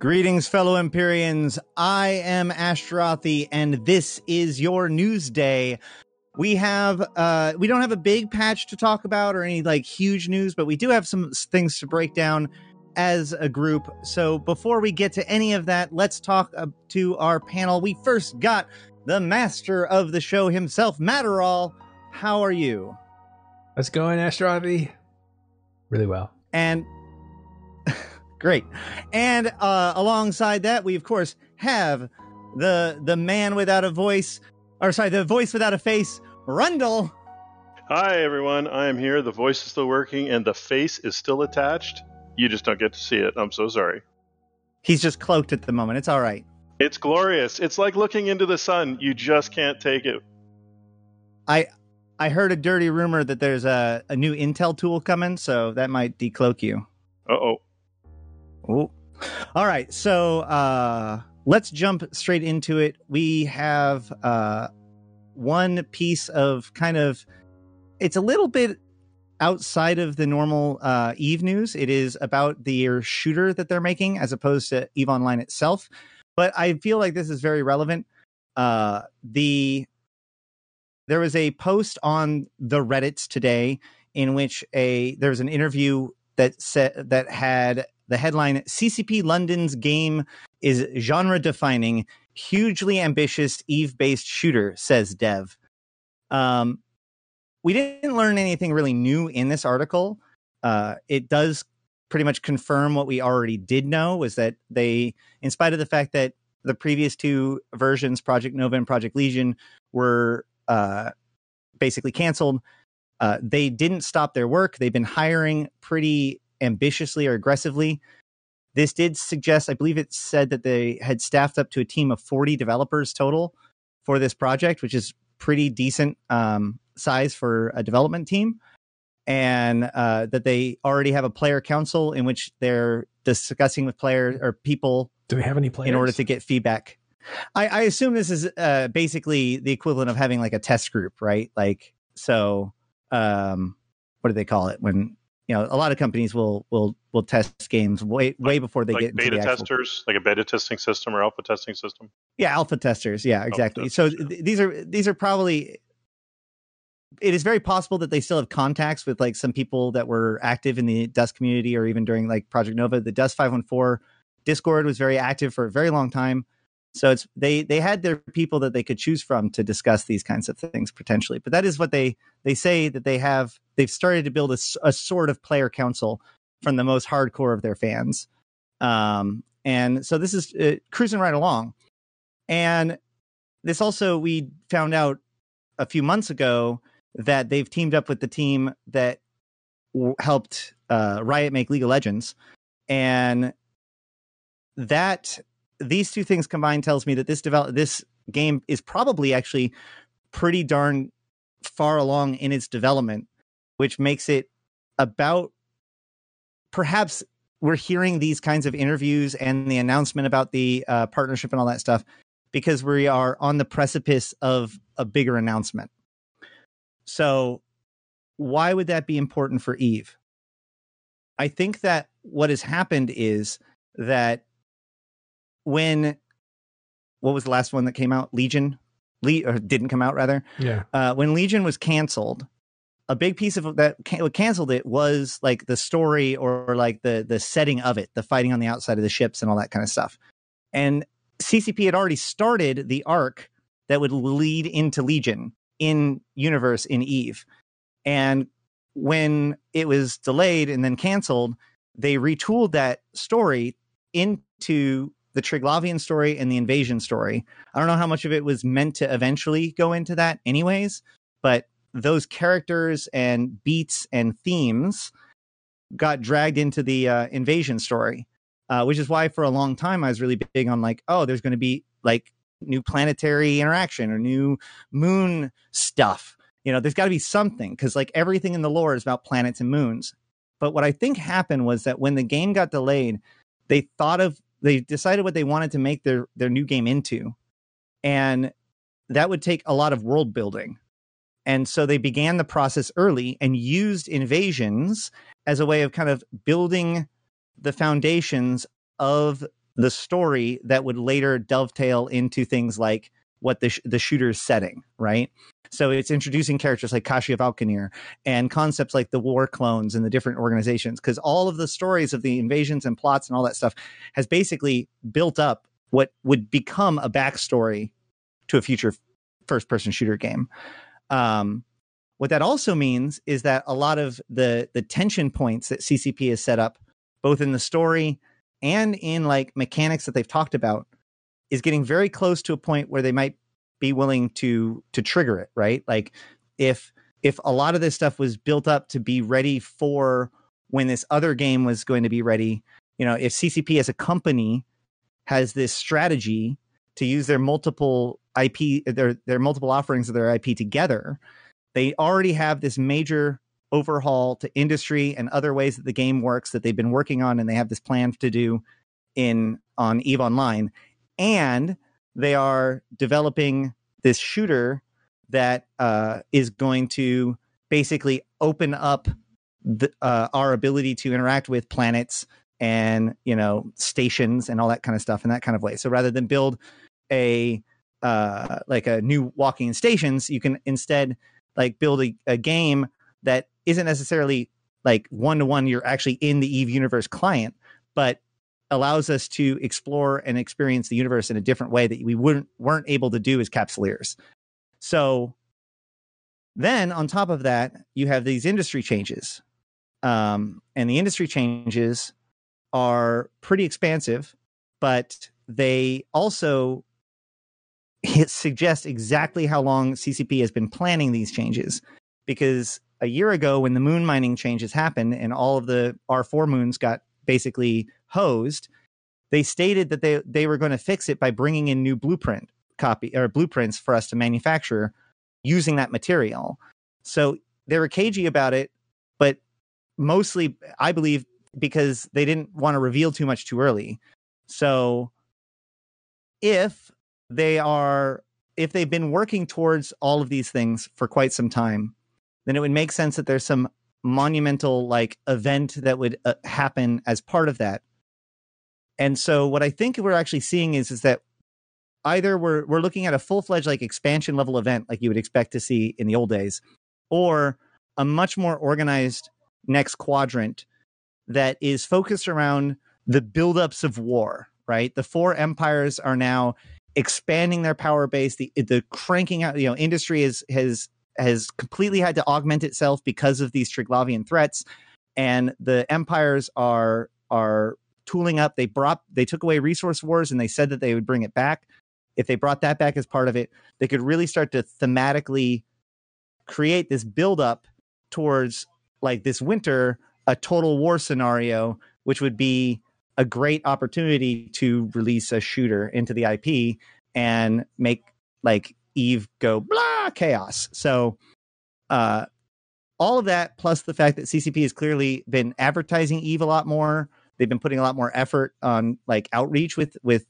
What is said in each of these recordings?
Greetings, fellow Empyreans. I am Ashtarothi, and this is your news day. We have uh we don't have a big patch to talk about or any like huge news, but we do have some things to break down as a group. So before we get to any of that, let's talk uh, to our panel. We first got the master of the show himself, Matterall. How are you? How's it going, Ashtarothi? Really well. And great. And uh, alongside that, we of course have the the man without a voice, or sorry, the voice without a face, Rundle. Hi, everyone. I am here. The voice is still working and the face is still attached. You just don't get to see it. I'm so sorry. He's just cloaked at the moment. It's all right. It's glorious. It's like looking into the sun. You just can't take it. I I heard a dirty rumor that there's a, a new Intel tool coming, so that might decloak you. Uh oh. All right. So uh let's jump straight into it. We have uh one piece of kind of it's a little bit outside of the normal uh Eve news. It is about the shooter that they're making as opposed to Eve Online itself. But I feel like this is very relevant. Uh the there was a post on the Reddits today in which a there was an interview that said that had the headline CCP London's game is genre defining, hugely ambitious Eve based shooter, says Dev. Um, we didn't learn anything really new in this article. Uh, it does pretty much confirm what we already did know was that they, in spite of the fact that the previous two versions, Project Nova and Project Legion, were uh, basically canceled, uh, they didn't stop their work. They've been hiring pretty ambitiously or aggressively. This did suggest, I believe it said that they had staffed up to a team of 40 developers total for this project, which is pretty decent um, size for a development team. And uh, that they already have a player council in which they're discussing with players or people Do we have any players? in order to get feedback. I, I assume this is uh, basically the equivalent of having like a test group, right? Like, so um, what do they call it when you know a lot of companies will will will test games way way before they like get into beta the actual testers, like a beta testing system or alpha testing system. yeah alpha testers. Yeah exactly. so testers, yeah. th- these are these are probably it is very possible that they still have contacts with like some people that were active in the dust community or even during like project nova. The dust 514 discord was very active for a very long time so it's they they had their people that they could choose from to discuss these kinds of things potentially but that is what they they say that they have they've started to build a sort of player council from the most hardcore of their fans. Um and so this is uh, cruising right along. And this also we found out a few months ago that they've teamed up with the team that w- helped uh, Riot make League of Legends, and that these two things combined tells me that this develop this game is probably actually pretty darn far along in its development, which makes it about perhaps we're hearing these kinds of interviews and the announcement about the uh, partnership and all that stuff because we are on the precipice of a bigger announcement. So, why would that be important for Eve? I think that what has happened is that when what was the last one that came out? Legion, Le- or didn't come out rather. Yeah. Uh, when Legion was canceled, a big piece of that can- what canceled it was like the story or, like the the setting of it, the fighting on the outside of the ships and all that kind of stuff. And CCP had already started the arc that would lead into Legion in universe in Eve. And when it was delayed and then canceled, they retooled that story into the Triglavian story and the invasion story. I don't know how much of it was meant to eventually go into that, anyways, but those characters and beats and themes got dragged into the uh, invasion story, uh, which is why for a long time I was really big on like, oh, there's going to be like new planetary interaction or new moon stuff. You know, there's got to be something because like everything in the lore is about planets and moons. But what I think happened was that when the game got delayed, they thought of they decided what they wanted to make their their new game into, and that would take a lot of world building. And so they began the process early and used invasions as a way of kind of building the foundations of the story that would later dovetail into things like what the sh- the shooter's setting, right? So it's introducing characters like Kashi of and concepts like the war clones and the different organizations, because all of the stories of the invasions and plots and all that stuff has basically built up what would become a backstory to a future first person shooter game. Um, what that also means is that a lot of the the tension points that CCP has set up, both in the story and in like mechanics that they've talked about, is getting very close to a point where they might be willing to to trigger it, right? Like if if a lot of this stuff was built up to be ready for when this other game was going to be ready, you know, if CCP as a company has this strategy to use their multiple IP their their multiple offerings of their IP together, they already have this major overhaul to industry and other ways that the game works that they've been working on and they have this plan to do in on Eve Online and they are developing this shooter that uh, is going to basically open up the, uh, our ability to interact with planets and you know stations and all that kind of stuff in that kind of way. So rather than build a uh, like a new walking stations, you can instead like build a, a game that isn't necessarily like one to one. You're actually in the Eve universe client, but allows us to explore and experience the universe in a different way that we wouldn't weren't able to do as capsuleers. So then on top of that, you have these industry changes. Um, and the industry changes are pretty expansive, but they also suggest exactly how long CCP has been planning these changes. Because a year ago, when the moon mining changes happened and all of the R4 moons got basically hosed, they stated that they they were going to fix it by bringing in new blueprint copy or blueprints for us to manufacture using that material. So they were cagey about it, but mostly I believe because they didn't want to reveal too much too early. So if they are if they've been working towards all of these things for quite some time, then it would make sense that there's some monumental like event that would uh, happen as part of that. And so what I think we're actually seeing is is that either we're we're looking at a full-fledged like expansion level event like you would expect to see in the old days or a much more organized next quadrant that is focused around the buildups of war, right? The four empires are now expanding their power base. The the cranking out, you know, industry is has has completely had to augment itself because of these Triglavian threats, and the empires are are tooling up. They brought they took away resource wars, and they said that they would bring it back. If they brought that back as part of it, they could really start to thematically create this buildup towards like this winter a total war scenario, which would be a great opportunity to release a shooter into the IP and make like Eve go blah chaos. So, uh, all of that plus the fact that CCP has clearly been advertising Eve a lot more. They've been putting a lot more effort on like outreach with with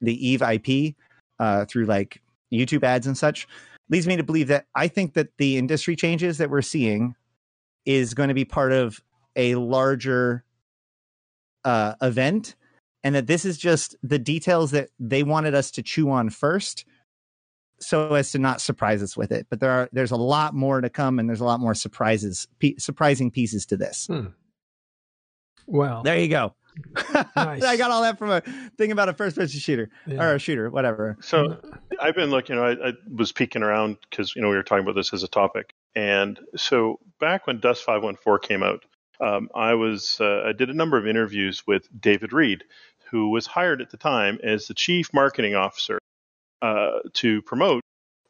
the Eve IP uh, through like YouTube ads and such. Leads me to believe that I think that the industry changes that we're seeing is going to be part of a larger uh, event, and that this is just the details that they wanted us to chew on first so as to not surprise us with it. But there are there's a lot more to come, and there's a lot more surprises, p- surprising pieces to this. Hmm. Well, there you go. Nice. I got all that from a thing about a first person shooter Yeah. or a shooter, whatever. So I've been looking, you know, I, I was peeking around because, you know, we were talking about this as a topic. And so back when Dust 514 came out, um, I was, uh, I did a number of interviews with David Reid, who was hired at the time as the chief marketing officer uh, to promote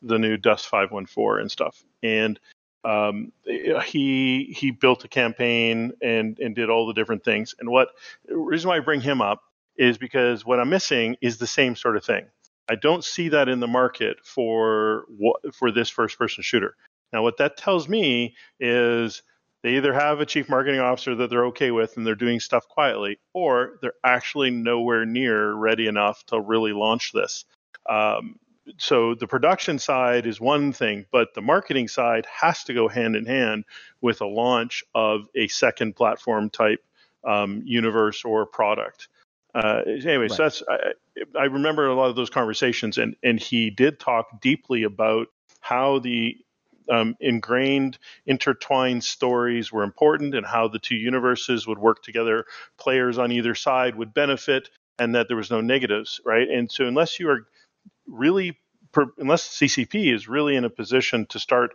the new Dust 514 and stuff. And um, he he built a campaign and and did all the different things. And what reason why I bring him up is because what I'm missing is the same sort of thing. I don't see that in the market for what for this first person shooter. Now, what that tells me is they either have a chief marketing officer that they're okay with and they're doing stuff quietly, or they're actually nowhere near ready enough to really launch this. Um, so the production side is one thing, but the marketing side has to go hand in hand with a launch of a second platform type um, universe or product. Uh, anyway, right. so that's I, I remember a lot of those conversations, and and he did talk deeply about how the um, ingrained, intertwined stories were important, and how the two universes would work together. Players on either side would benefit, and that there was no negatives, right? And so, unless you are really, unless CCP is really in a position to start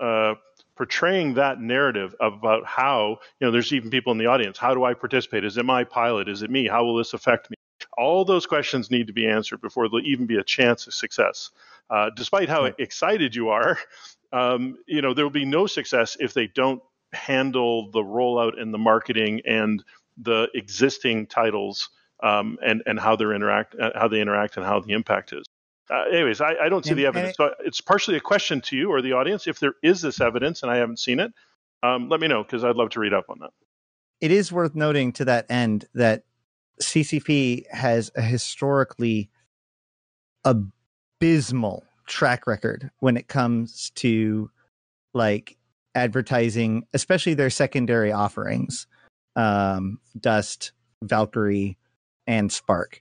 uh, portraying that narrative about how, you know, there's even people in the audience. How do I participate? Is it my pilot? Is it me? How will this affect me? All those questions need to be answered before there'll even be a chance of success. Uh, despite how excited you are, um, you know, there will be no success if they don't handle the rollout and the marketing and the existing titles um, and and how they interact, uh, how they interact, and how the impact is uh, anyways, I, I, don't see the evidence. So it's partially a question to you or the audience. If there is this evidence and I haven't seen it, um, let me know because I'd love to read up on that. It is worth noting to that end that CCP has a historically abysmal track record when it comes to like advertising, especially their secondary offerings, um, Dust, Valkyrie, and Spark,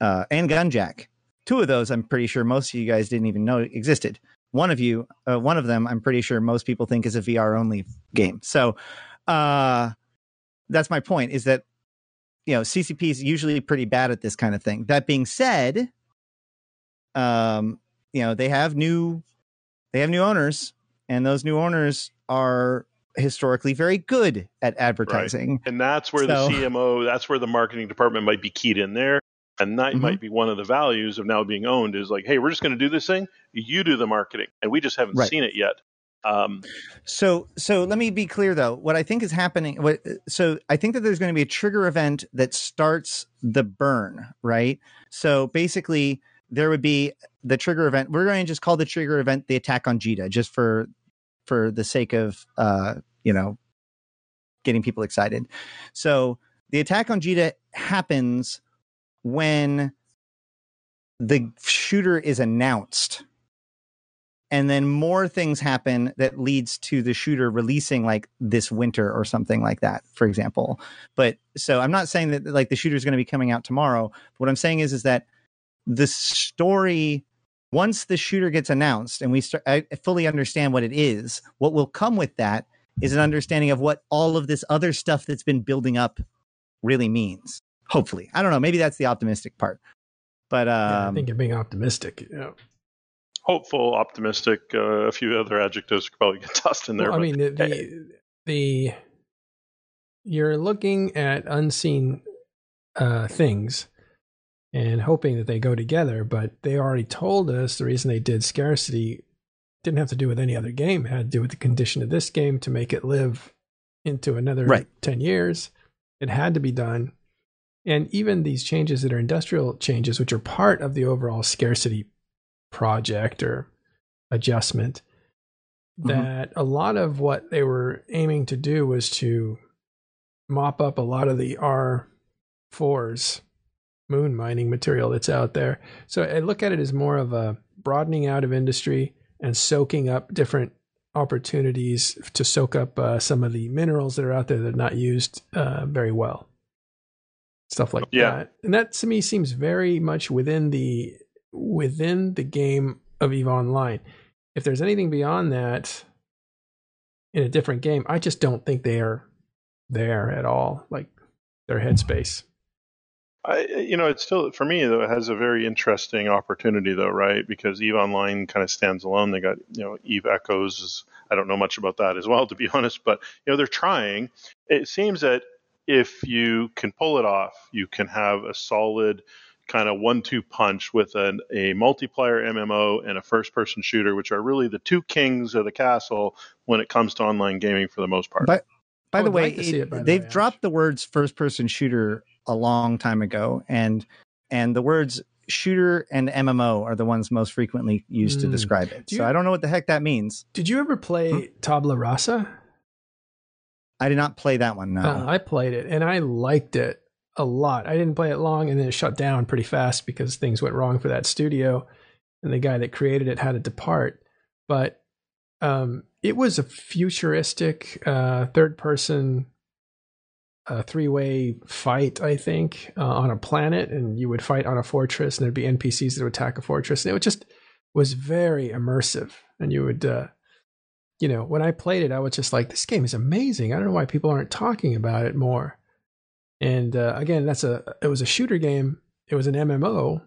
uh, and Gunjack two of those i'm pretty sure most of you guys didn't even know existed. One of you uh, one of them i'm pretty sure most people think is a vr only game. So uh that's my point is that you know ccp is usually pretty bad at this kind of thing. That being said um you know they have new they have new owners and those new owners are historically very good at advertising. Right. and that's where so, the cmo that's where the marketing department might be keyed in there and that mm-hmm. might be one of the values of now being owned is like, hey, we're just going to do this thing. You do the marketing, and we just haven't right. seen it yet. Um, so, so let me be clear though. What I think is happening. What, so I think that there's going to be a trigger event that starts the burn, right? So basically, there would be the trigger event. We're going to just call the trigger event the attack on Jedha, just for for the sake of uh, you know getting people excited. So the attack on Jedha happens when the shooter is announced and then more things happen that leads to the shooter releasing like this winter or something like that for example. But so i'm not saying that like the shooter is going to be coming out tomorrow. What i'm saying is is that the story once the shooter gets announced and we start I fully understand what it is what will come with that is an understanding of what all of this other stuff that's been building up really means Hopefully, I don't know. Maybe that's the optimistic part. But um, yeah, I um, think you're being optimistic. Yeah. Hopeful, optimistic. Uh, a few other adjectives could probably get tossed in there. Well, I mean, the, the, the you're looking at unseen uh, things and hoping that they go together, but they already told us the reason they did scarcity didn't have to do with any other game; it had to do with the condition of this game to make it live into another right. ten years. It had to be done and even these changes that are industrial changes, which are part of the overall scarcity project or adjustment, mm-hmm. that a lot of what they were aiming to do was to mop up a lot of the R4's moon mining material that's out there. So I look at it as more of a broadening out of industry and soaking up different opportunities to soak up uh, some of the minerals that are out there that are not used uh, very well stuff like yeah. that. And that to me seems very much within the within the game of Eve Online. If there's anything beyond that in a different game, I just don't think they are there at all. Like their headspace. I, you know, it's still for me though. It has a very interesting opportunity though, right? Because Eve Online kind of stands alone. They got you know Eve Echoes. I don't know much about that as well, to be honest. But you know, they're trying. It seems that if you can pull it off, you can have a solid kind of one-two punch with an, a multiplayer MMO and a first-person shooter, which are really the two kings of the castle when it comes to online gaming for the most part. But by the way, like it, it, they've the way, dropped Ash. the words first-person shooter a long time ago, and and the words shooter and MMO are the ones most frequently used mm. to hmm. describe it. You, so I don't know what the heck that means. Did you ever play hmm? Tabula Rasa? I did not play that one. No, uh, I played it and I liked it a lot. I didn't play it long, and then it shut down pretty fast because things went wrong for that studio, and the guy that created it had to depart. But um, it was a futuristic uh, third-person a three way fight, I think, uh, on a planet, and you would fight on a fortress, and there'd be NPCs that would attack a fortress, and it just was very immersive. And you would, uh, you know, when I played it, I was just like, this game is amazing. I don't know why people aren't talking about it more. And uh, again, that's a it was a shooter game. It was an MMO,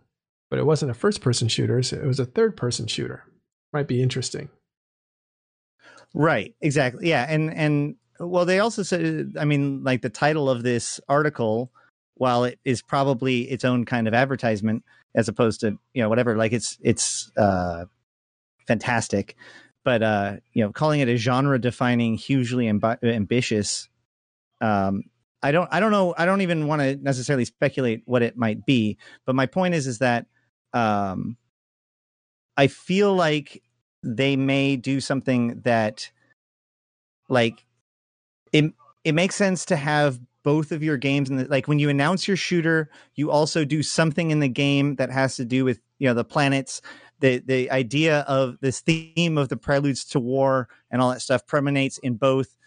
but it wasn't a first person shooter. So it was a third person shooter. Might be interesting. Right. Exactly. Yeah. And and well, they also said, I mean, like the title of this article, while it is probably its own kind of advertisement, as opposed to you know whatever, like it's it's uh, fantastic, but uh, you know, calling it a genre defining, hugely amb- ambitious. Um, I don't I don't know I don't even want to necessarily speculate what it might be, but my point is is that um, I feel like they may do something that like it it makes sense to have both of your games and like when you announce your shooter you also do something in the game that has to do with you know the planets the the idea of this theme of the preludes to war and all that stuff permeates in both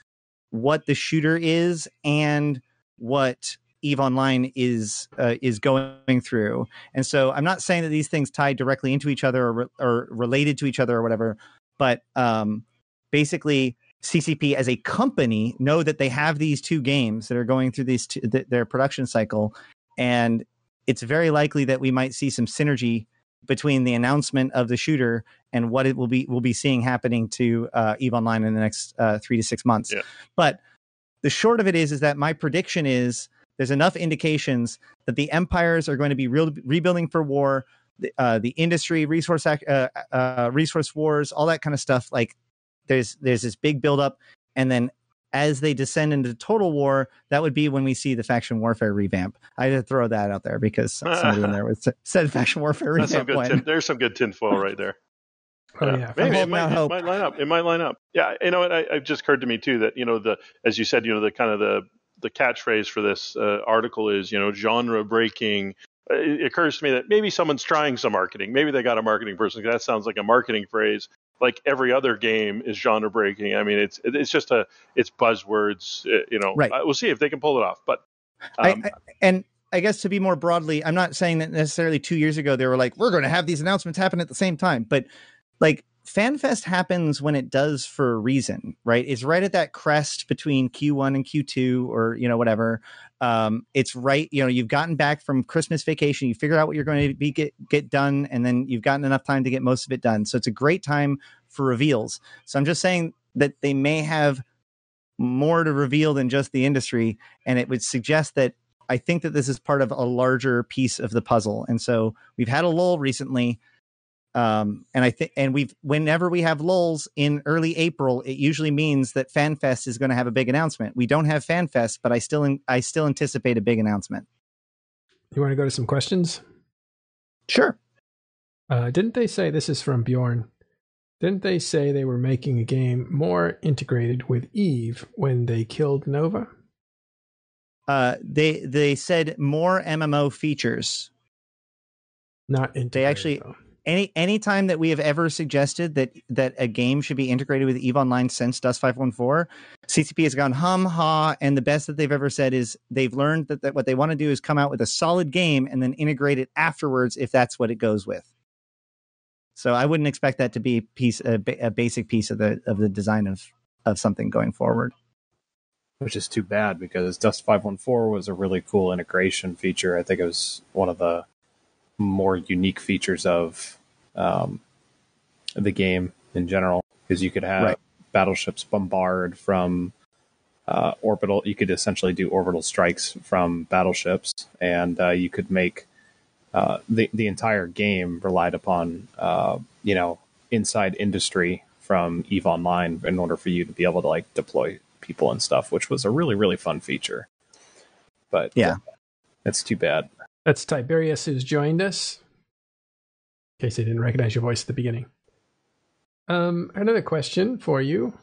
what the shooter is and what Eve Online is uh, is going through. And so I'm not saying that these things tie directly into each other or, re- or related to each other or whatever, but um, basically CCP as a company know that they have these two games that are going through these th- their production cycle, and it's very likely that we might see some synergy between the announcement of the shooter and what it will be we'll be seeing happening to uh, Eve Online in the next uh, three to six months. Yeah. But the short of it is is that my prediction is there's enough indications that the empires are going to be re- rebuilding for war. The, uh, the industry, resource uh, uh, resource wars, all that kind of stuff. Like there's there's this big buildup, and then as they descend into total war, that would be when we see the faction warfare revamp. I had to throw that out there because somebody in there was said faction warfare That's some good when- tin, there's some good tinfoil right there. Oh yeah, Maybe it might, it might line up. It might line up. Yeah, you know, it, I- it just occurred to me too that you know the as you said, you know, the kind of the the catchphrase for this uh, article is you know genre breaking. Uh, It occurs to me that maybe someone's trying some marketing. Maybe they got a marketing person. 'cause That sounds like a marketing phrase. Like every other game is genre breaking. I mean, it's it's just a it's buzzwords. uh, You know, Right. Uh, we'll see if they can pull it off. But I, um, I, and I guess to be more broadly, I'm not saying that necessarily two years ago they were like, we're going to have these announcements happen at the same time, but like FanFest happens when it does for a reason, right? It's right at that crest between Q1 and Q2 or, you know, whatever. Um, it's right, you know, you've gotten back from Christmas vacation, you figure out what you're going to be get, get done, and then you've gotten enough time to get most of it done. So it's a great time for reveals. So I'm just saying that they may have more to reveal than just the industry. And it would suggest that I think that this is part of a larger piece of the puzzle. And so we've had a lull recently. Um, and I think, and we've, whenever we have lulls in early April, it usually means that FanFest is going to have a big announcement. We don't have FanFest, but I still, I still anticipate a big announcement. you want to go to some questions? Sure. Uh, didn't they say this is from Bjorn? Didn't they say they were making a game more integrated with Eve when they killed Nova? Uh, they, they said more MMO features. Not integrated. They actually- though. Any any time that we have ever suggested that that a game should be integrated with Eve Online since Dust Five One Four, CCP has gone hum ha, and the best that they've ever said is they've learned that, that what they want to do is come out with a solid game and then integrate it afterwards if that's what it goes with. So I wouldn't expect that to be a piece a, a basic piece of the of the design of of something going forward. which is too bad because Dust 514 was a really cool integration feature. I think it was one of the more unique features of um, the game in general because you could have Right. battleships bombard from uh, orbital. You could essentially do orbital strikes from battleships, and uh, you could make uh, the the entire game relied upon uh, you know inside industry from Eve Online in order for you to be able to like deploy people and stuff, which was a really really fun feature. But Yeah. it's too bad. That's Tiberius who's joined us. In case I didn't recognize your voice at the beginning. Um, another question for you.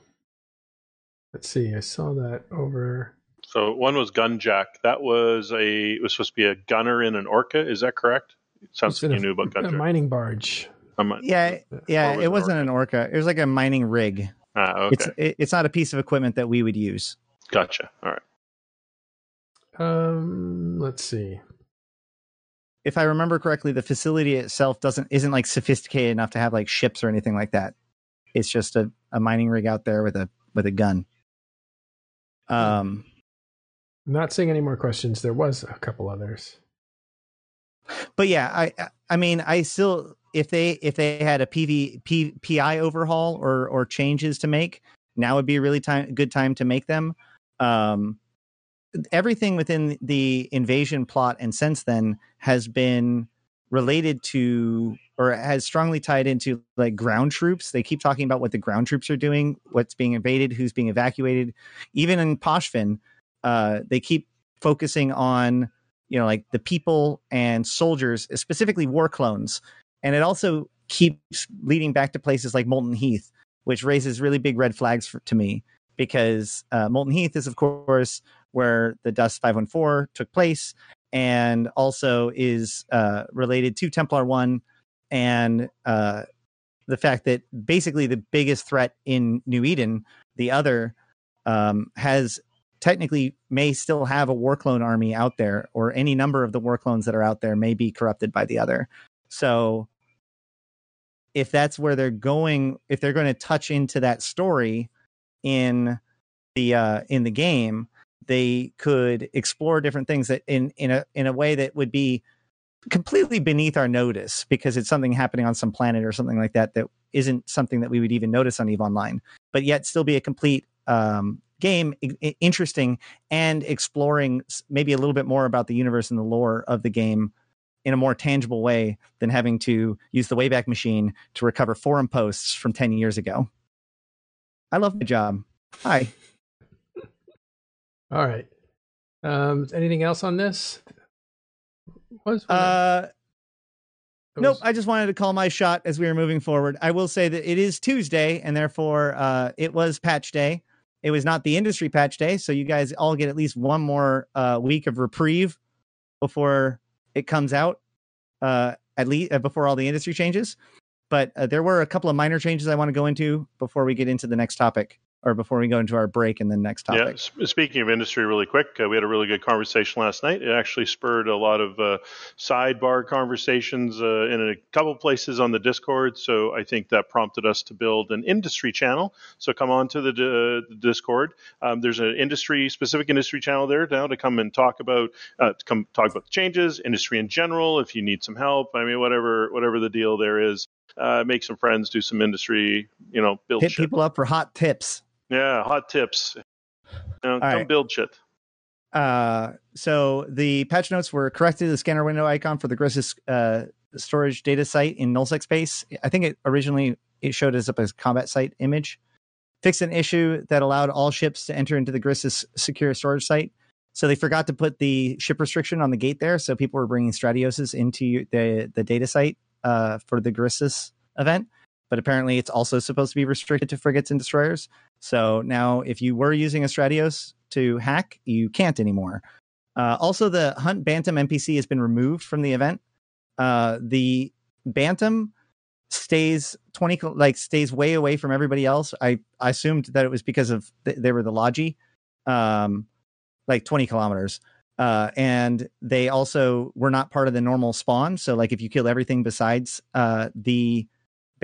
Let's see. I saw that over. so one was Gunjack. That was a it was supposed to be a gunner in an orca. Is that correct? Sounds It's like in you knew about Gunjack. a Gunjack. mining barge. I'm Yeah, yeah, was it it wasn't an orca. It was like a mining rig. Ah, okay. It's it, it's not a piece of equipment that we would use. Gotcha. All right. Um, let's see. If I remember correctly, the facility itself doesn't isn't like sophisticated enough to have like ships or anything like that. It's just a, a mining rig out there with a with a gun. Um, I'm not seeing any more questions. There was a couple others. but yeah, I I mean, I still if they if they had a PV P, PI overhaul or or changes to make, now would be a really time good time to make them. Um, everything within the invasion plot and since then has been related to or has strongly tied into like ground troops. They keep talking about what the ground troops are doing, what's being invaded, who's being evacuated. Even in Pochven, uh, they keep focusing on you know like the people and soldiers, specifically war clones, and it also keeps leading back to places like Molden Heath, which raises really big red flags for, to me because uh, Molden Heath is of course where the Dust 514 took place and also is uh, related to Templar 1 and uh, the fact that basically the biggest threat in New Eden, the other, um, has technically may still have a war clone army out there, or any number of the war clones that are out there may be corrupted by the other. So, if that's where they're going, if they're going to touch into that story in the uh, in the game, they could explore different things that in in a in a way that would be completely beneath our notice because it's something happening on some planet or something like that that isn't something that we would even notice on Eve Online, but yet still be a complete um, game, I- interesting and exploring maybe a little bit more about the universe and the lore of the game in a more tangible way than having to use the Wayback Machine to recover forum posts from 10 years ago. I love my job. Hi. All right. Um, anything else on this? Was uh, nope. I just wanted to call my shot as we were moving forward. I will say that it is Tuesday, and therefore uh, it was patch day. It was not the industry patch day, so you guys all get at least one more uh, week of reprieve before it comes out. Uh, at least uh, before all the industry changes. But uh, there were a couple of minor changes I want to go into before we get into the next topic or before we go into our break and the next topic. Yeah, speaking of industry, really quick, uh, we had a really good conversation last night. It actually spurred a lot of uh, sidebar conversations uh, in a couple places on the Discord. So I think that prompted us to build an industry channel. So come on to the, uh, the Discord. Um, there's an industry specific industry channel there now to come and talk about uh, to come talk about the changes, industry in general. If you need some help, I mean, whatever whatever the deal there is. Uh, make some friends, do some industry, you know, build Hit shit. people up for hot tips. Yeah, hot tips. You know, come right. build shit. Uh, so the patch notes were corrected the scanner window icon for the Guristas uh, storage data site in nullsec space. I think it originally it showed us up as combat site image. Fixed an issue that allowed all ships to enter into the Guristas secure storage site. So they forgot to put the ship restriction on the gate there, so people were bringing Stratioses into the the data site uh, for the Guristas event. But apparently, it's also supposed to be restricted to frigates and destroyers. So now, if you were using a Stratios to hack, you can't anymore. Uh, also, the Hunt Bantam NPC has been removed from the event. Uh, the Bantam stays 20 like stays way away from everybody else. I, I assumed that it was because of th- they were the Logi, um, like 20 kilometers. Uh, and they also were not part of the normal spawn. So, like, if you kill everything besides uh, the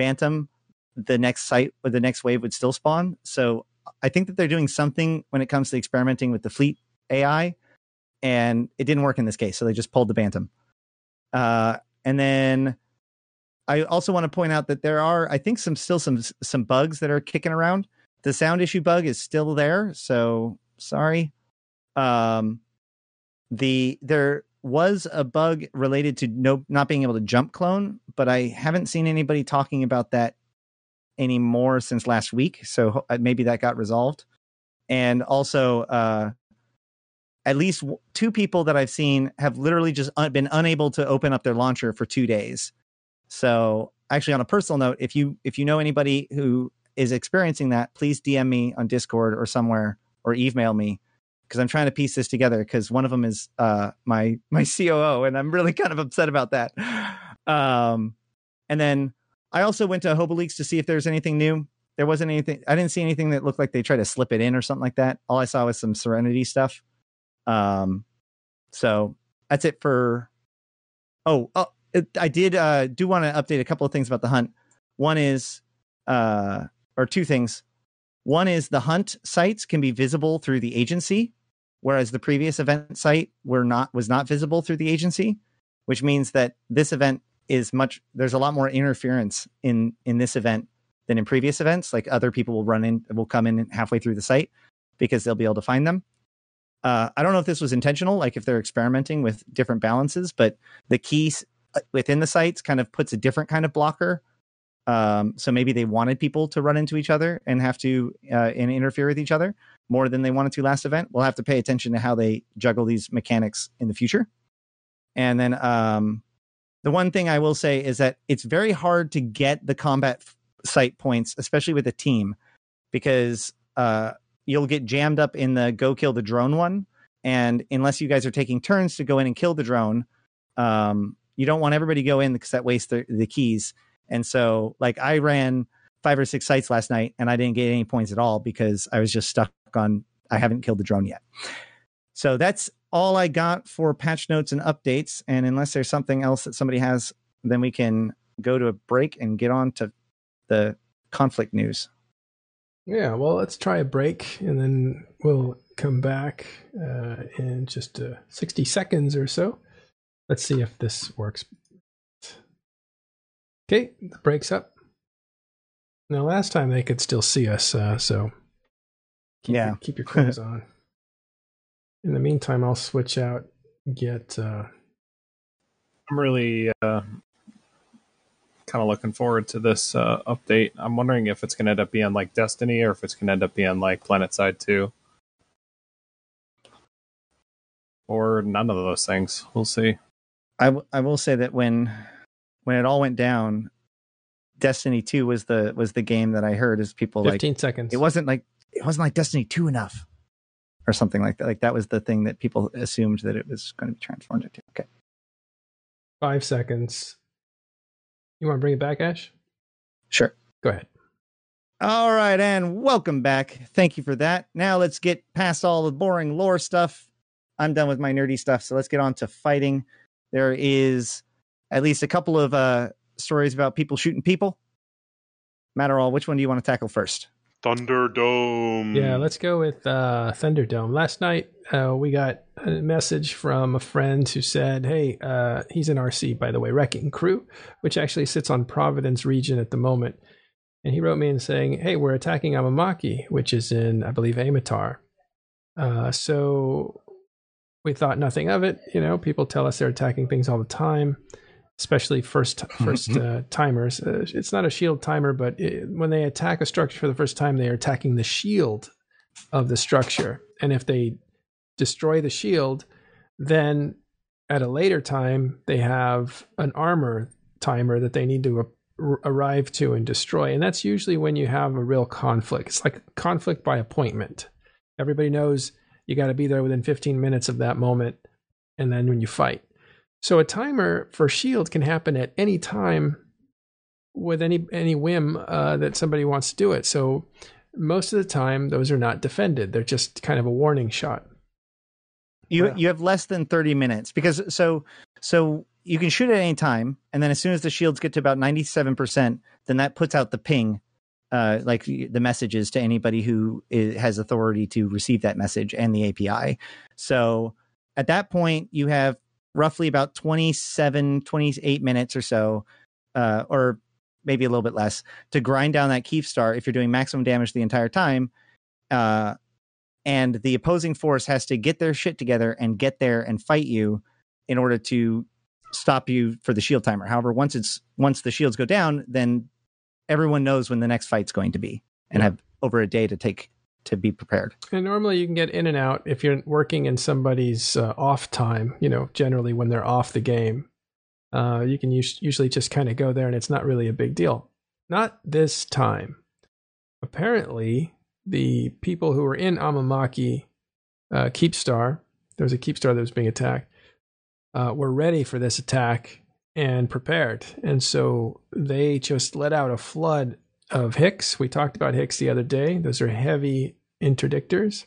Bantam, the next site or the next wave would still spawn. So I think that they're doing something when it comes to experimenting with the fleet AI, and it didn't work in this case. So they just pulled the Bantam. Uh, and then I also want to point out that there are, I think, some still some some bugs that are kicking around. The sound issue bug is still there, so sorry. Um, the there was a bug related to no not being able to jump clone, but I haven't seen anybody talking about that anymore since last week. So uh, maybe that got resolved. And also, uh, at least two people that I've seen have literally just un- been unable to open up their launcher for two days. So actually, on a personal note, if you if you know anybody who is experiencing that, please DM me on Discord or somewhere or email me because I'm trying to piece this together. Because one of them is uh, my my COO, and I'm really kind of upset about that. Um, and then I also went to HoboLeaks to see if there's anything new. There wasn't anything. I didn't see anything that looked like they tried to slip it in or something like that. All I saw was some Serenity stuff. Um, so that's it for. Oh, oh it, I did uh, do want to update a couple of things about the hunt. One is, uh, or two things. One is the hunt sites can be visible through the agency, whereas the previous event site were not was not visible through the agency, which means that this event is much. There's a lot more interference in in this event than in previous events. Like other people will run in, will come in halfway through the site because they'll be able to find them. Uh, I don't know if this was intentional, like if they're experimenting with different balances, but the keys uh, within the sites kind of puts a different kind of blocker. Um, so maybe they wanted people to run into each other and have to uh, and interfere with each other more than they wanted to last event. We'll have to pay attention to how they juggle these mechanics in the future. And then um, the one thing I will say is that it's very hard to get the combat f- site points, especially with a team, because uh, you'll get jammed up in the go kill the drone one. And unless you guys are taking turns to go in and kill the drone, um, you don't want everybody to go in because that wastes the, the keys. And so, like, I ran five or six sites last night and I didn't get any points at all because I was just stuck on, I haven't killed the drone yet. So that's all I got for patch notes and updates. And unless there's something else that somebody has, then we can go to a break and get on to the conflict news. Yeah, well, let's try a break and then we'll come back uh, in just uh, 60 seconds or so. Let's see if this works. Okay, the break's up. Now, last time they could still see us, uh, so keep Yeah. your, keep your clothes on. In the meantime, I'll switch out, get uh, I'm really uh, kind of looking forward to this uh, update. I'm wondering if it's going to end up being like Destiny or if it's going to end up being like PlanetSide 2. Or none of those things. We'll see. I, w- I will say that when when it all went down, Destiny Two was the was the game that I heard as people like 15 seconds. it wasn't like it wasn't like Destiny Two enough or something like that. Like that was the thing that people assumed that it was going to be transformed into. Okay, Five seconds. You want to bring it back, Ash? sure. Go ahead. All right, and welcome back. Thank you for that. Now let's get past all the boring lore stuff. I'm done with my nerdy stuff, so let's get on to fighting. There is at least a couple of uh, stories about people shooting people. Matter Matterall, which one do you want to tackle first? Thunderdome. Yeah, let's go with uh, Thunderdome. Last night, uh, we got a message from a friend who said, "Hey, uh, he's an RC, by the way, Wrecking Crew, which actually sits on Providence region at the moment." And he wrote me and saying, "Hey, we're attacking Amamake, which is in, I believe, Amatar." Uh, so we thought nothing of it. You know, people tell us they're attacking things all the time, especially first first uh, timers. Uh, it's not a shield timer, but it, when they attack a structure for the first time, they are attacking the shield of the structure. And if they destroy the shield, then at a later time they have an armor timer that they need to ar- arrive to and destroy. And that's usually when you have a real conflict. It's like conflict by appointment. Everybody knows you got to be there within 15 minutes of that moment and then when you fight so a timer for shield can happen at any time with any any whim uh, that somebody wants to do it so most of the time those are not defended they're just kind of a warning shot You Wow. you have less than 30 minutes because so so you can shoot at any time and then as soon as the shields get to about 97%, then that puts out the ping uh like the messages to anybody who has authority to receive that message and the API. So at that point you have roughly about 27 28 minutes or so uh or maybe a little bit less to grind down that Keepstar if you're doing maximum damage the entire time. Uh and the opposing force has to get their shit together and get there and fight you in order to stop you for the shield timer. However, once it's once the shields go down, then everyone knows when the next fight's going to be and Yeah. have over a day to take to be prepared. and normally you can get in and out if you're working in somebody's uh, off time you know generally when they're off the game. Uh, you can us- usually just kind of go there and it's not really a big deal. Not this time. Apparently the people who were in Amamake uh, keepstar there was a keepstar that was being attacked uh, were ready for this attack and prepared. And so they just let out a flood of hicks we talked about hicks the other day those are heavy interdictors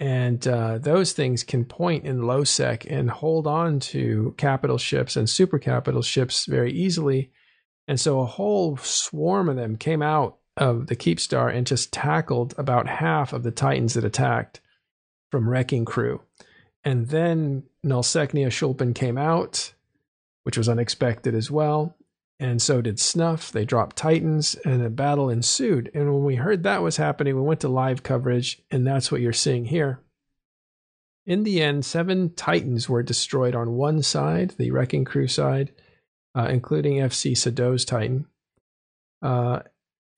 And uh, those things can point in low sec and hold on to capital ships and super capital ships very easily. And so a whole swarm of them came out of the Keepstar and just tackled about half of the Titans that attacked from Wrecking Crew. And then Nullsecnia Shulpin came out, which was unexpected as well. And so did Snuff. They dropped Titans, and a battle ensued. And when we heard that was happening, we went to live coverage, and that's what you're seeing here. In the end, seven Titans were destroyed on one side, the Wrecking Crew side, uh, including FC Sado's Titan, uh,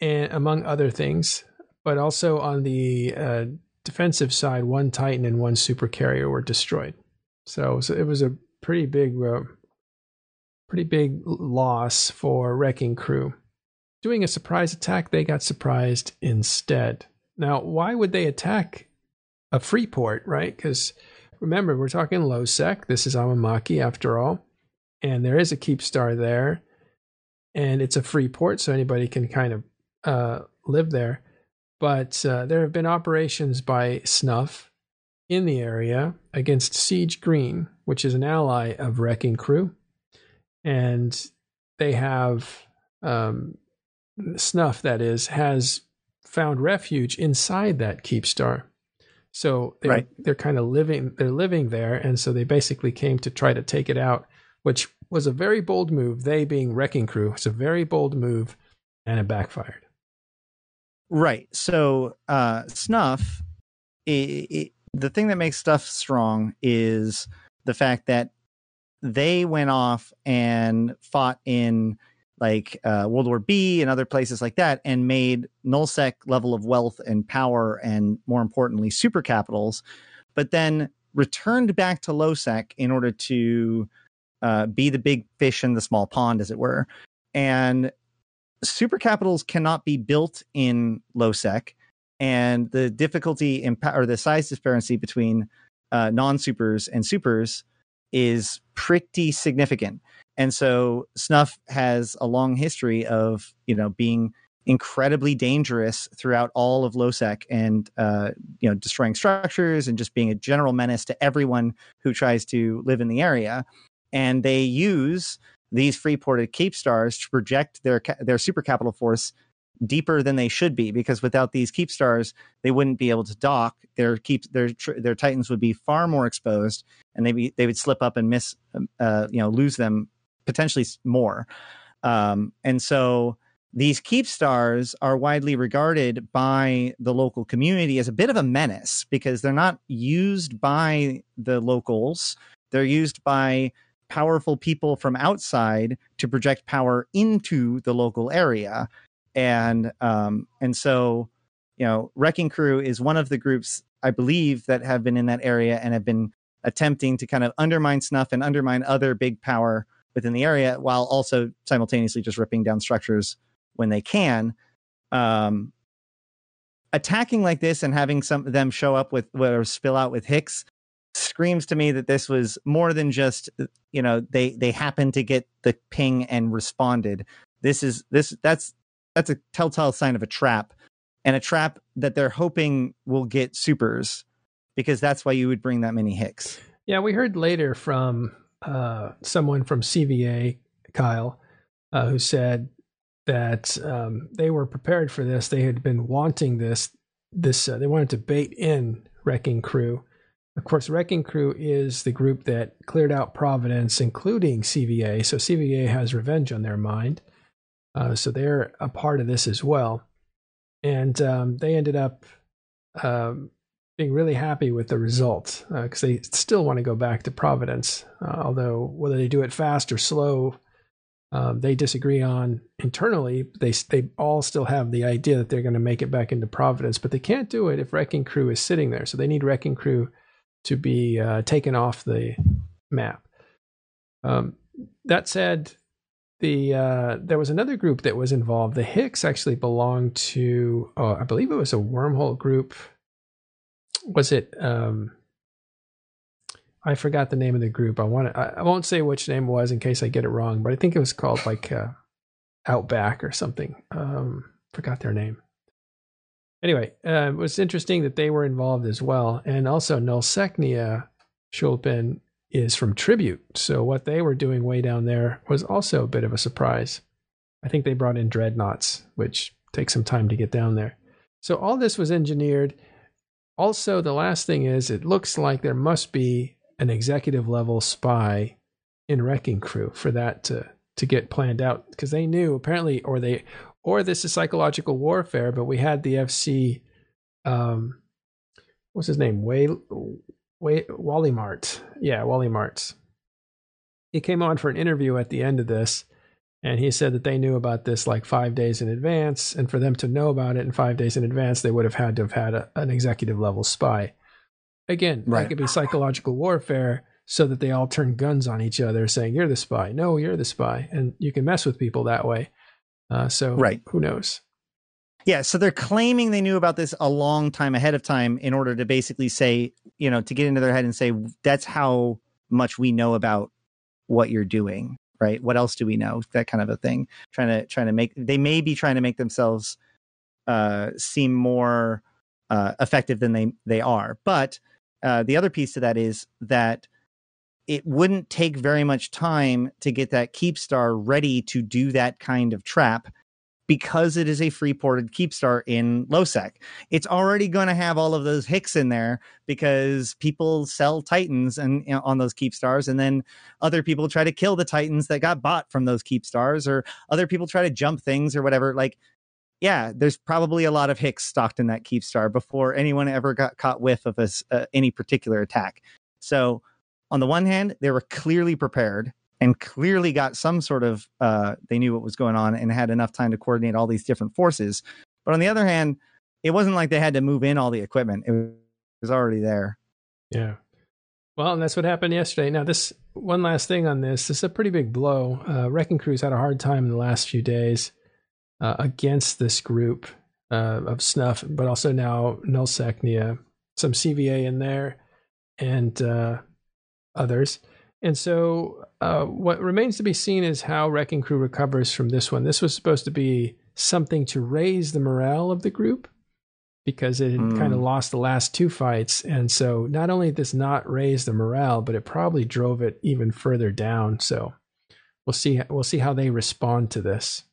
and among other things. But also on the uh, defensive side, one Titan and one super carrier were destroyed. So, so it was a pretty big, uh, pretty big loss for Wrecking Crew. Doing a surprise attack, they got surprised instead. Now, why would they attack a free port, right? Because remember, we're talking low sec. This is Amamake after all and there is a keep star there and it's a free port so anybody can kind of uh, live there but uh, there have been operations by snuff in the area against siege green which is an ally of wrecking crew and they have um, snuff that is has found refuge inside that keep star so they're, right. they're kind of living they're living there and so they basically came to try to take it out which was a very bold move. They being Wrecking Crew, it's a very bold move, and it backfired. Right. So uh, Snuff, it, it, the thing that makes Snuff strong is the fact that they went off and fought in like uh, World War Bee and other places like that, and made nullsec level of wealth and power, and more importantly, super capitals, but then returned back to low sec in order to uh, be the big fish in the small pond, as it were. And super capitals cannot be built in low sec, and the difficulty or the size disparity between uh, non supers and supers is pretty significant. And so Snuff has a long history of you know being incredibly dangerous throughout all of lowsec and uh, you know destroying structures and just being a general menace to everyone who tries to live in the area and they use these free ported keep stars to project their their super capital force deeper than they should be because without these keep stars they wouldn't be able to dock. Their keep their their titans would be far more exposed and they they would slip up and miss um, uh, you know lose them potentially more. Um, and so these keep stars are widely regarded by the local community as a bit of a menace because they're not used by the locals. They're used by powerful people from outside to project power into the local area and um and so you know wrecking crew is one of the groups i believe that have been in that area and have been attempting to kind of undermine snuff and undermine other big power within the area while also simultaneously just ripping down structures when they can. Um attacking like this and having some of them show up with or spill out with HICs screams to me that this was more than just you know they they happened to get the ping and responded. This is this that's that's a telltale sign of a trap and a trap that they're hoping will get supers because that's why you would bring that many HICs yeah we heard later from uh, someone from cva kyle uh, who said that um, they were prepared for this they had been wanting this this uh, they wanted to bait in wrecking crew of course, Wrecking Crew is the group that cleared out Providence, including CVA. So CVA has revenge on their mind. Uh, so they're a part of this as well. And um, they ended up um, being really happy with the result because uh, they still want to go back to Providence. Uh, although whether they do it fast or slow, um, they disagree on internally. They they all still have the idea that they're going to make it back into Providence, but they can't do it if Wrecking Crew is sitting there. So they need Wrecking Crew to be uh, taken off the map. Um, that said, the uh, there was another group that was involved. The HICs actually belonged to, oh, I believe it was a wormhole group. Was it? Um, I forgot the name of the group. I want to, I, won't say which name it was in case I get it wrong, but I think it was called like uh, Outback or something. Um, forgot their name. anyway, uh, it was interesting that they were involved as well. And also, Nullsechnaya Sholupen is from Tribute. So, what they were doing way down there was also a bit of a surprise. I think they brought in Dreadnoughts, which takes some time to get down there. So, all this was engineered. Also, the last thing is, it looks like there must be an executive level spy in Wrecking Crew for that to to get planned out because they knew apparently, or they or this is psychological warfare. But we had the FC, um, what's his name? Way, Way Wally Mart. Yeah, Wally Martz. He came on for an interview at the end of this, and he said that they knew about this like five days in advance, and for them to know about it in five days in advance, they would have had to have had a, an executive level spy. Again, right. that could be psychological warfare so that they all turn guns on each other saying you're the spy no you're the spy and you can mess with people that way uh, so right. who knows? Yeah, so they're claiming they knew about this a long time ahead of time in order to basically say, you know, to get into their head and say that's how much we know about what you're doing, right? What else do we know? That kind of a thing. Trying to trying to make they may be trying to make themselves uh, seem more uh, effective than they they are. But uh, the other piece to that is that it wouldn't take very much time to get that keep star ready to do that kind of trap because it is a free ported Keepstar in lowsec. It's already going to have all of those HICs in there because people sell Titans and you know, on those Keepstars, and then other people try to kill the Titans that got bought from those Keepstars, or other people try to jump things or whatever. Like, yeah, there's probably a lot of HICs stocked in that Keepstar before anyone ever got caught whiff of a, uh, any particular attack. So on the one hand, they were clearly prepared and clearly got some sort of uh, they knew what was going on and had enough time to coordinate all these different forces. But on the other hand, it wasn't like they had to move in all the equipment; it was already there. Yeah. Well, and that's what happened yesterday. Now, this one last thing on this. This is a pretty big blow. Uh, Wrecking Crew's had a hard time in the last few days uh, against this group uh, of snuff, but also now Nullsechnaya, some CVA in there, and uh, others. And so, uh, what remains to be seen is how Wrecking Crew recovers from this one. This was supposed to be something to raise the morale of the group because it had mm. kind of lost the last two fights. And so, not only does not raise the morale, but it probably drove it even further down. So, we'll see. We'll see how they respond to this.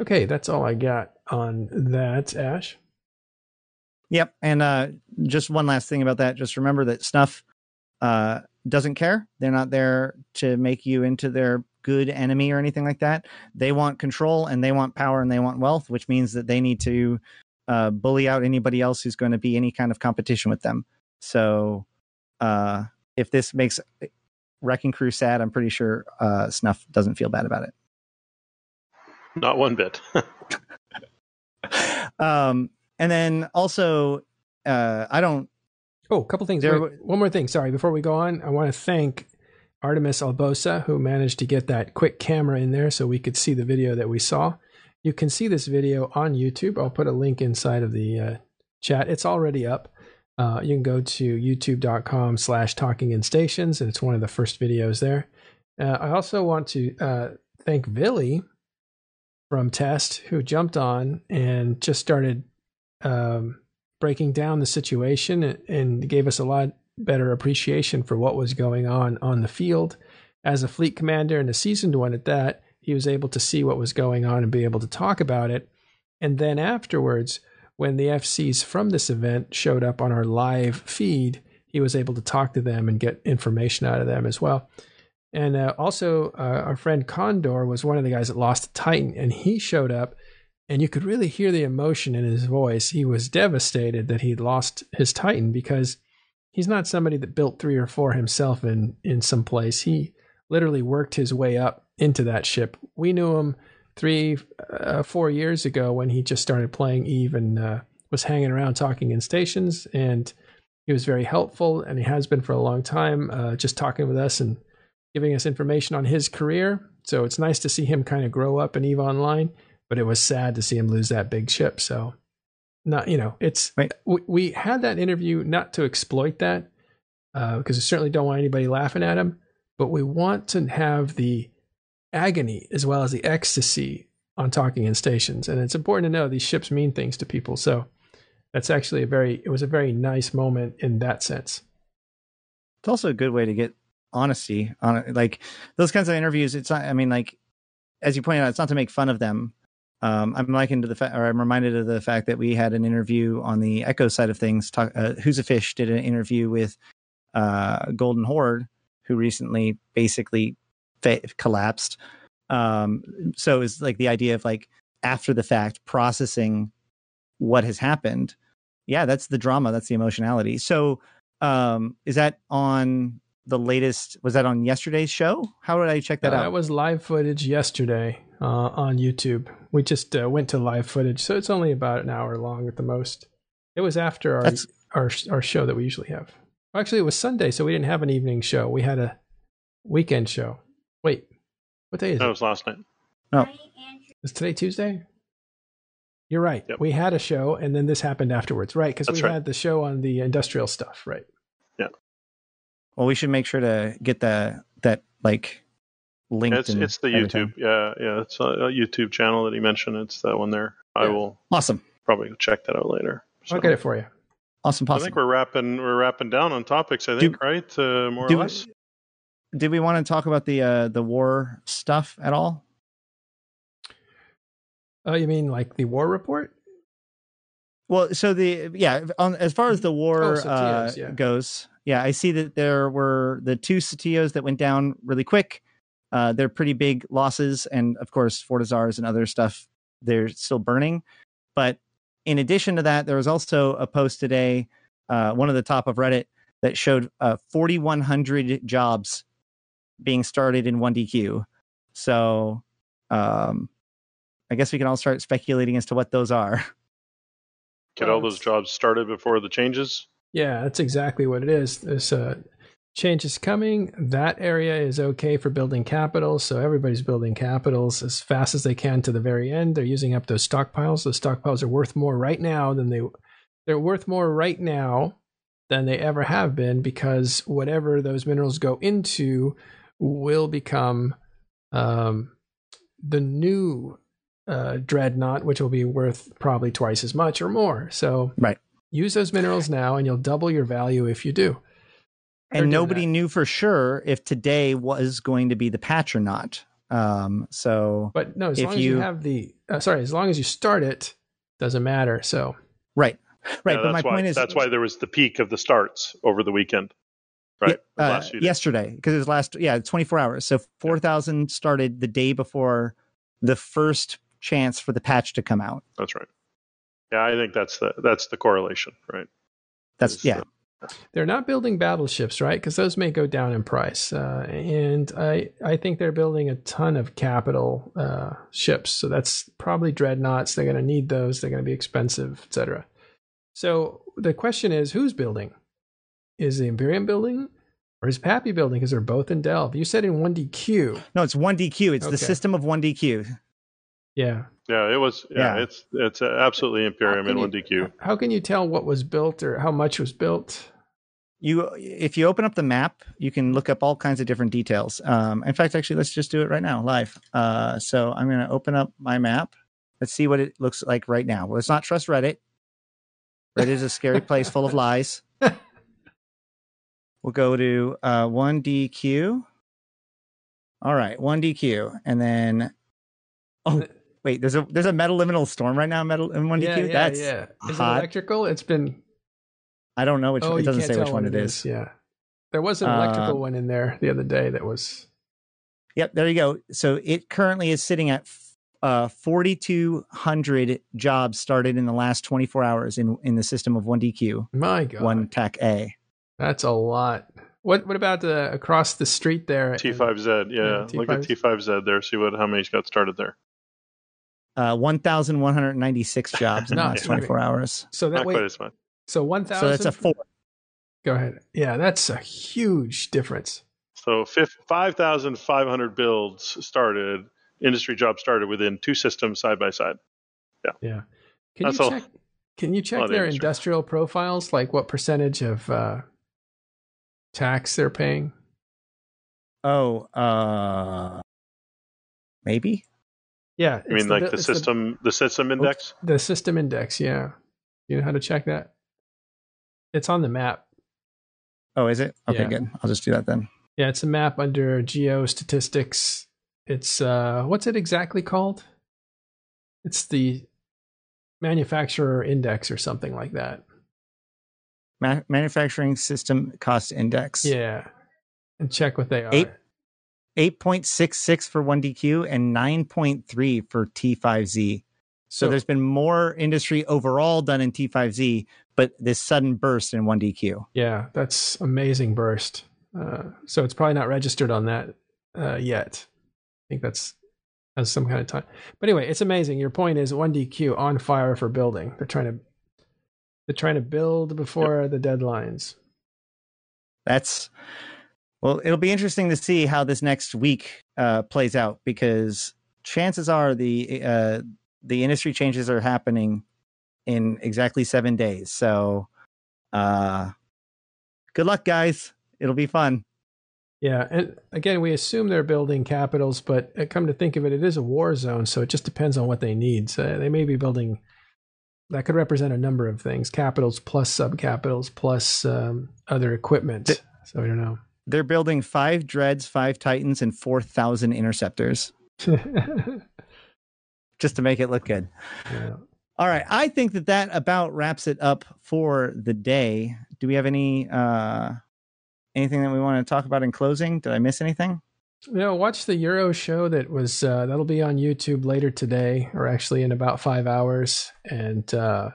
Okay, that's all I got on that, Ash. Yep, and uh, just one last thing about that. Just remember that Snuff uh, doesn't care. They're not there to make you into their good enemy or anything like that. They want control and they want power and they want wealth, which means that they need to uh, bully out anybody else who's going to be any kind of competition with them. So uh, if this makes Wrecking Crew sad, I'm pretty sure uh, Snuff doesn't feel bad about it. Not one bit. um, and then also, uh, I don't Oh, a couple things. There, Wait, one more thing. Sorry, before we go on, I want to thank Artemis Albosa who managed to get that quick camera in there so we could see the video that we saw. You can see this video on YouTube. I'll put a link inside of the uh, chat. It's already up. Uh, you can go to youtube.com slash talking in stations, and it's one of the first videos there. Uh, I also want to uh, thank Billy from Test, who jumped on and just started um, breaking down the situation and gave us a lot better appreciation for what was going on on the field. As a fleet commander and a seasoned one at that, he was able to see what was going on and be able to talk about it. And then afterwards, when the FCs from this event showed up on our live feed, he was able to talk to them and get information out of them as well. And uh, also, uh, our friend Condor was one of the guys that lost Titan, and he showed up and you could really hear the emotion in his voice. He was devastated that he'd lost his Titan because he's not somebody that built three or four himself in in some place. He literally worked his way up into that ship. We knew him three, uh, four years ago when he just started playing Eve and uh, was hanging around talking in stations, and he was very helpful, and he has been for a long time, uh, just talking with us and giving us information on his career. So it's nice to see him kind of grow up in Eve Online but it was sad to see him lose that big ship. So, not you know, it's right. we, we, had that interview not to exploit that uh, because we certainly don't want anybody laughing at him, but we want to have the agony as well as the ecstasy on talking in stations, and it's important to know these ships mean things to people. So that's actually a very it was a very nice moment in that sense. It's also a good way to get honesty on it. Like those kinds of interviews. It's not. I mean, like as you pointed out, it's not to make fun of them. Um, I'm likened to the fact, or I'm reminded of the fact that we had an interview on the Echo side of things. Talk, uh, Who's a Fish did an interview with uh, Golden Horde, who recently basically fa- collapsed. Um, so it's like the idea of like after the fact processing what has happened. Yeah, that's the drama. That's the emotionality. So um, is that on the latest? Was that on yesterday's show? How did I check that Uh, out? That was live footage yesterday uh, on YouTube. We just uh, went to live footage, so it's only about an hour long at the most. It was after our That's- our our show that we usually have. Actually, it was Sunday, so we didn't have an evening show. We had a weekend show. Wait, what day is That it? That was last night. No, is today Tuesday? You're right. Yep. We had a show, and then this happened afterwards, right? Because we right. had the show on the industrial stuff, right? Yeah. Well, we should make sure to get the that like linked. It's it's the everything. YouTube. Yeah, yeah. It's a, a YouTube channel that he mentioned. It's that one there. I Yeah. will Awesome, probably check that out later. So, I'll get it for you. awesome, I think we're wrapping we're wrapping down on topics. I Do- think right, uh, more or do- less. Did we want to talk about the uh, the war stuff at all? Oh, you mean like the war report? Well, so the yeah, on as far as the war Oh, uh, yeah. goes, yeah, I see that there were the two Sotiyos that went down really quick. Uh, they're pretty big losses, and of course, Fortizars and other stuff they're still burning. But in addition to that, there was also a post today, uh, one of the top of Reddit that showed uh, 4,100 jobs being started in 1DQ. So, um, I guess we can all start speculating as to what those are. Get all those jobs started before the changes. Yeah, that's exactly what it is. This uh, change is coming. That area is okay for building capitals, so everybody's building capitals as fast as they can to the very end. They're using up those stockpiles. Those stockpiles are worth more right now than they they're worth more right now than they ever have been because whatever those minerals go into will become um, the new uh, dreadnought, which will be worth probably twice as much or more. So Right. use those minerals now and you'll double your value if you do. They're and nobody that. knew for sure if today was going to be the patch or not. Um, so But no, as If long as you you- have the uh, sorry, as long as you start it, doesn't matter. So right, right. Yeah, but my why, point is that's why there was the peak of the starts over the weekend. Right. Yeah, uh, last yesterday because it was last yeah 24 hours. So 4,000 started the day before the first chance for the patch to come out. That's right. Yeah, I think that's the that's the correlation, right? That's Is, yeah. uh, they're not building battleships, right? Because those may go down in price. Uh, and I I think they're building a ton of capital uh, ships. So that's probably dreadnoughts. They're going to need those. They're going to be expensive, etc. So the question is, who's building? Is the Imperium building? Or is PAPI building? Because they're both in Delve. You said in 1DQ. No, it's 1DQ. It's Okay. the system of 1DQ. Yeah. yeah, it was. Yeah, Yeah. it's it's uh, absolutely Imperium in 1DQ. How can you tell what was built or how much was built? You if you open up the map, you can look up all kinds of different details. Um, in fact, actually, let's just do it right now, live. Uh, so I'm going to open up my map. Let's see what it looks like right now. Well, let's not trust Reddit. Reddit is a scary place full of lies. We'll go to uh, 1DQ. All right, 1DQ, and then oh wait, there's a there's a metaliminal storm right now. Metal in 1DQ. yeah, yeah, That's yeah. Is hot. it electrical? It's been I don't know which. oh, it doesn't say which one what it is. Yeah, there was an electrical Uh, one in there the other day that was. Yep, there you go. So it currently is sitting at uh, 4,200 jobs started in the last 24 hours in in the system of 1DQ, My God, one TAC A. that's a lot. What what about the across the street there? T5Z, yeah. Yeah, Look at T5Z there. See what how many's got started there. Uh, 1,196 jobs in the last 24 hours. So that Not way, quite as much. So one So that's a four. Go ahead. Yeah, that's a huge difference. So fif- 5,500 builds started, industry jobs started within two systems side by side. Yeah. Yeah. Can That's you check? Can you check their industry. industrial profiles, like what percentage of uh, tax they're paying? Oh, uh, maybe. Yeah. I mean, the, like the system, the, the, system index. The system index. Yeah. You know how to check that? It's on the map. Oh, is it? Okay, Yeah. good. I'll just do that then. Yeah, it's a map under geo statistics. It's uh, what's it exactly called? It's the manufacturer index or something like that. Ma- manufacturing system cost index. Yeah, and check what they are. Eight. 8.66 for 1DQ and 9.3 for T5Z. So, So- there's been more industry overall done in T5Z, but this sudden burst in 1DQ. Yeah, that's amazing burst. Uh, so it's probably not registered on that uh, yet. I think that's has some kind of time. But anyway, it's amazing. Your point is 1DQ on fire for building. They're trying to they're trying to build before the deadlines. That's well, it'll be interesting to see how this next week uh, plays out because chances are the uh, the industry changes are happening in exactly seven days. So, uh, good luck, guys. It'll be fun. Yeah, and again, we assume they're building capitals, but uh, come to think of it, it is a war zone, so it just depends on what they need. So they may be building that could represent a number of things: capitals plus subcapitals plus um, other equipment. Th- so I don't know. They're building five dreads, five titans, and four thousand interceptors just to make it look good. yeah. All right, I think that that about wraps it up for the day. Do we have any uh anything that we want to talk about in closing? Did I miss anything? Know, watch the Euro show that was uh, that'll be on YouTube later today, or actually in about five hours, and uh,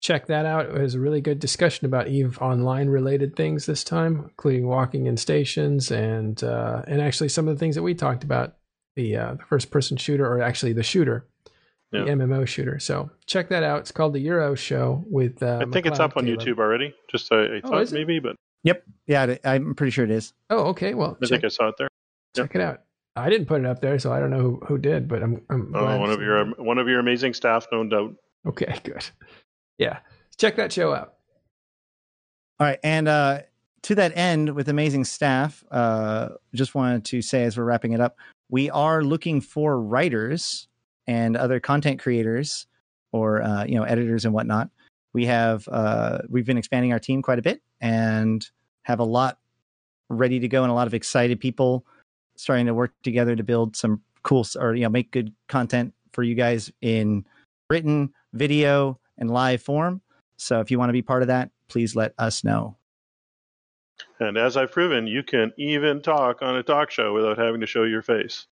check that out. It was a really good discussion about Eve Online related things this time, including walking in stations and uh, and actually some of the things that we talked about the uh, the first person shooter, or actually the shooter, Yeah. the MMO shooter. So check that out. It's called the Euro Show with. Uh, I think it's McLeod up on Caleb. YouTube already. Just I, I Oh, thought is maybe, but yep, Yeah, I'm pretty sure it is. Oh, okay. Well, I check, think I saw it there. check it out. I didn't put it up there, so I don't know who, who did, but I'm. I'm Oh, glad one to of your it. one of your amazing staff, no doubt. Okay, good. Yeah, check that show out. All right, and uh to that end with amazing staff, uh just wanted to say as we're wrapping it up, we are looking for writers and other content creators or uh you know editors and whatnot. We have uh we've been expanding our team quite a bit and have a lot ready to go and a lot of excited people starting to work together to build some cool or you know make good content for you guys in written, video, and live form. So if you want to be part of that, please let us know. And as I've proven, you can even talk on a talk show without having to show your face.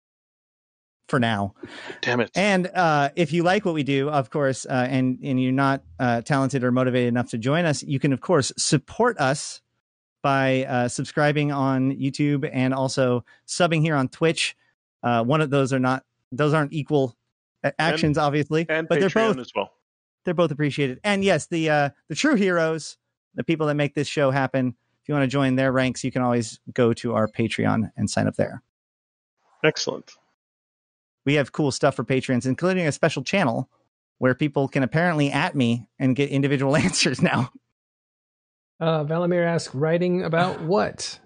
For now, Damn it! and uh, if you like what we do, of course, uh, and and you're not uh, talented or motivated enough to join us, you can of course support us by uh, subscribing on YouTube and also subbing here on Twitch. Uh, one of those are not; those aren't equal uh, actions, obviously, and but Patreon they're both as well. they're both appreciated. And yes, the uh, the true heroes, the people that make this show happen. If you want to join their ranks, you can always go to our Patreon and sign up there. Excellent. We have cool stuff for patrons, including a special channel where people can apparently at me and get individual answers now. Uh, Valamir asks, writing about what?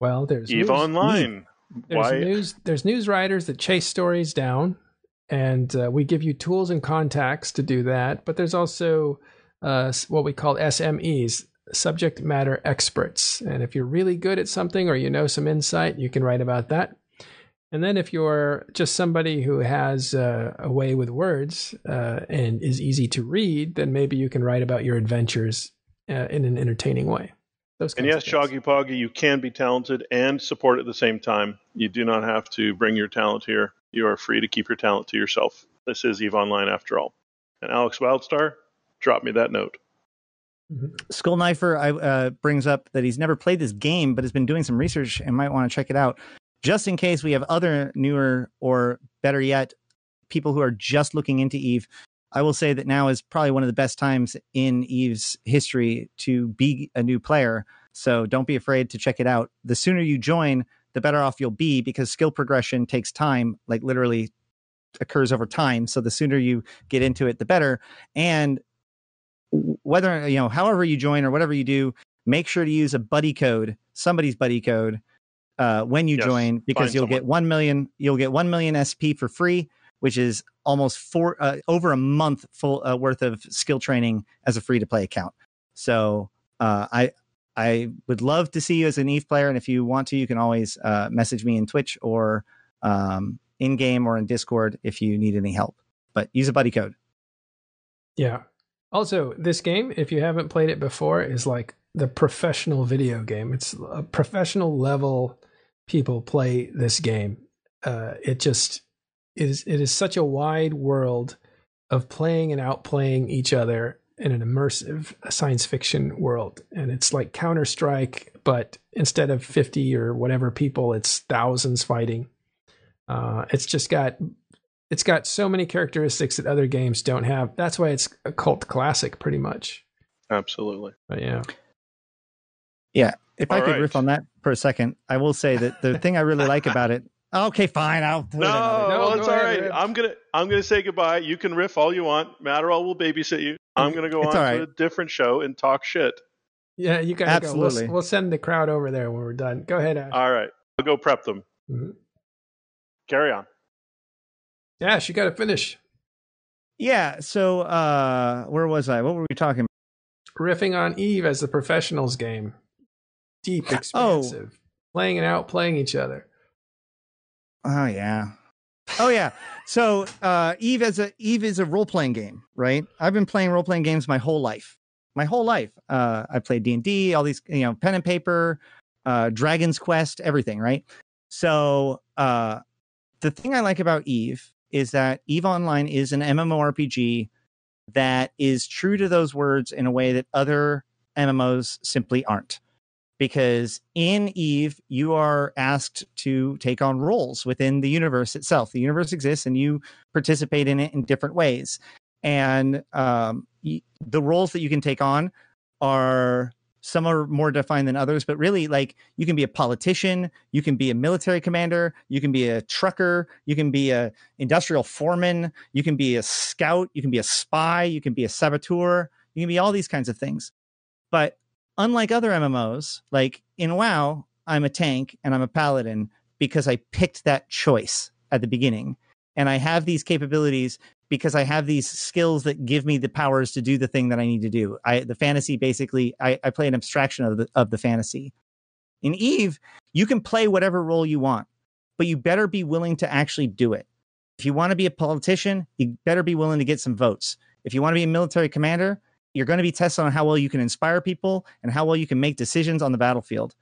Well, there's Eve news, Online. There's Why? news. There's news writers that chase stories down, and uh, we give you tools and contacts to do that. But there's also uh, what we call SMEs, subject matter experts. And if you're really good at something or you know some insight, you can write about that. And then if you're just somebody who has uh, a way with words uh, and is easy to read, then maybe you can write about your adventures uh, in an entertaining way. Those And yes, of. Shoggy Poggy, you can be talented and support at the same time. You do not have to bring your talent here. You are free to keep your talent to yourself. This is Eve Online after all. And Alex Wildstar, drop me that note. Skull Knifer I, uh, brings up that he's never played this game, but has been doing some research and might want to check it out. Just in case we have other newer or better yet, people who are just looking into Eve, I will say that now is probably one of the best times in Eve's history to be a new player. So don't be afraid to check it out. The sooner you join, the better off you'll be because skill progression takes time, like literally occurs over time. So the sooner you get into it, the better. And whether you know however you join or whatever you do make sure to use a buddy code somebody's buddy code uh, when you Yes, join because find you'll someone. get 1 million you'll get 1 million sp for free which is almost four uh, over a month full uh, worth of skill training as a free to play account. So uh, I I would love to see you as an Eve player, and if you want to, you can always uh, message me in Twitch or um, in game or in Discord if you need any help. But use a buddy code. Yeah. Also, this game, if you haven't played it before, is like the professional video game. It's a professional level people play this game. Uh, it just is. It is such a wide world of playing and outplaying each other in an immersive science fiction world, and it's like Counter Strike, but instead of fifty or whatever people, it's thousands fighting. Uh, it's just got it's got so many characteristics that other games don't have. That's why it's a cult classic, pretty much. Absolutely. But yeah. Yeah. If I could right. riff on that for a second, I will say that the thing I really like about it. Okay, fine. I'll put No, it another- No, well, go it's all ahead, I'm gonna I'm gonna say goodbye. You can riff all you want. Matterall will babysit you. I'm gonna go It's on all to a different show and talk shit. Yeah, you gotta Absolutely. go. We'll, we'll send the crowd over there when we're done. Go ahead, Ash. All right, I'll go prep them. Mhm. Carry on. Ash, you gotta finish Yeah. So, uh, where was I? What were we talking about? riffing on Eve as the professionals game. Deep, expansive, playing and out, playing each other. Oh yeah. Oh yeah. So uh Eve as a Eve is a role playing game, right? I've been playing role playing games my whole life. My whole life. Uh I played D&D, all these, you know, pen and paper, uh Dragon's Quest, everything, right? So uh the thing I like about Eve is that Eve Online is an MMORPG that is true to those words in a way that other MMOs simply aren't because in Eve, you are asked to take on roles within the universe itself. The universe exists and you participate in it in different ways. And um, the roles that you can take on are some are more defined than others, but really, like you can be a politician, you can be a military commander, you can be a trucker, you can be a industrial foreman, you can be a scout, you can be a spy, you can be a saboteur, you can be all these kinds of things. But unlike other MMOs, like in WoW, I'm a tank and I'm a paladin because I picked that choice at the beginning. And I have these capabilities because I have these skills that give me the powers to do the thing that I need to do. I the fantasy basically I, I play an abstraction of the of the fantasy. In Eve, you can play whatever role you want, but you better be willing to actually do it. If you want to be a politician, you better be willing to get some votes. If you want to be a military commander, you're going to be tested on how well you can inspire people and how well you can make decisions on the battlefield.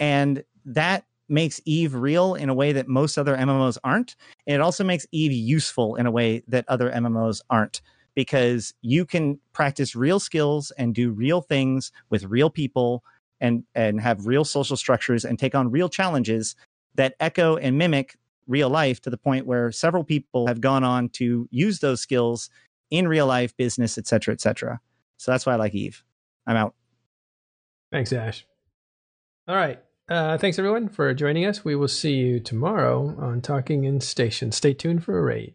And that makes Eve real in a way that most other MMOs aren't. And it also makes Eve useful in a way that other MMOs aren't because you can practice real skills and do real things with real people and and have real social structures and take on real challenges that echo and mimic real life to the point where several people have gone on to use those skills in real life business et cetera et cetera so that's why i like eve i'm out Thanks, Ash. All right. Uh, thanks everyone for joining us. We will see you tomorrow on Talking in Station. Stay tuned for a raid.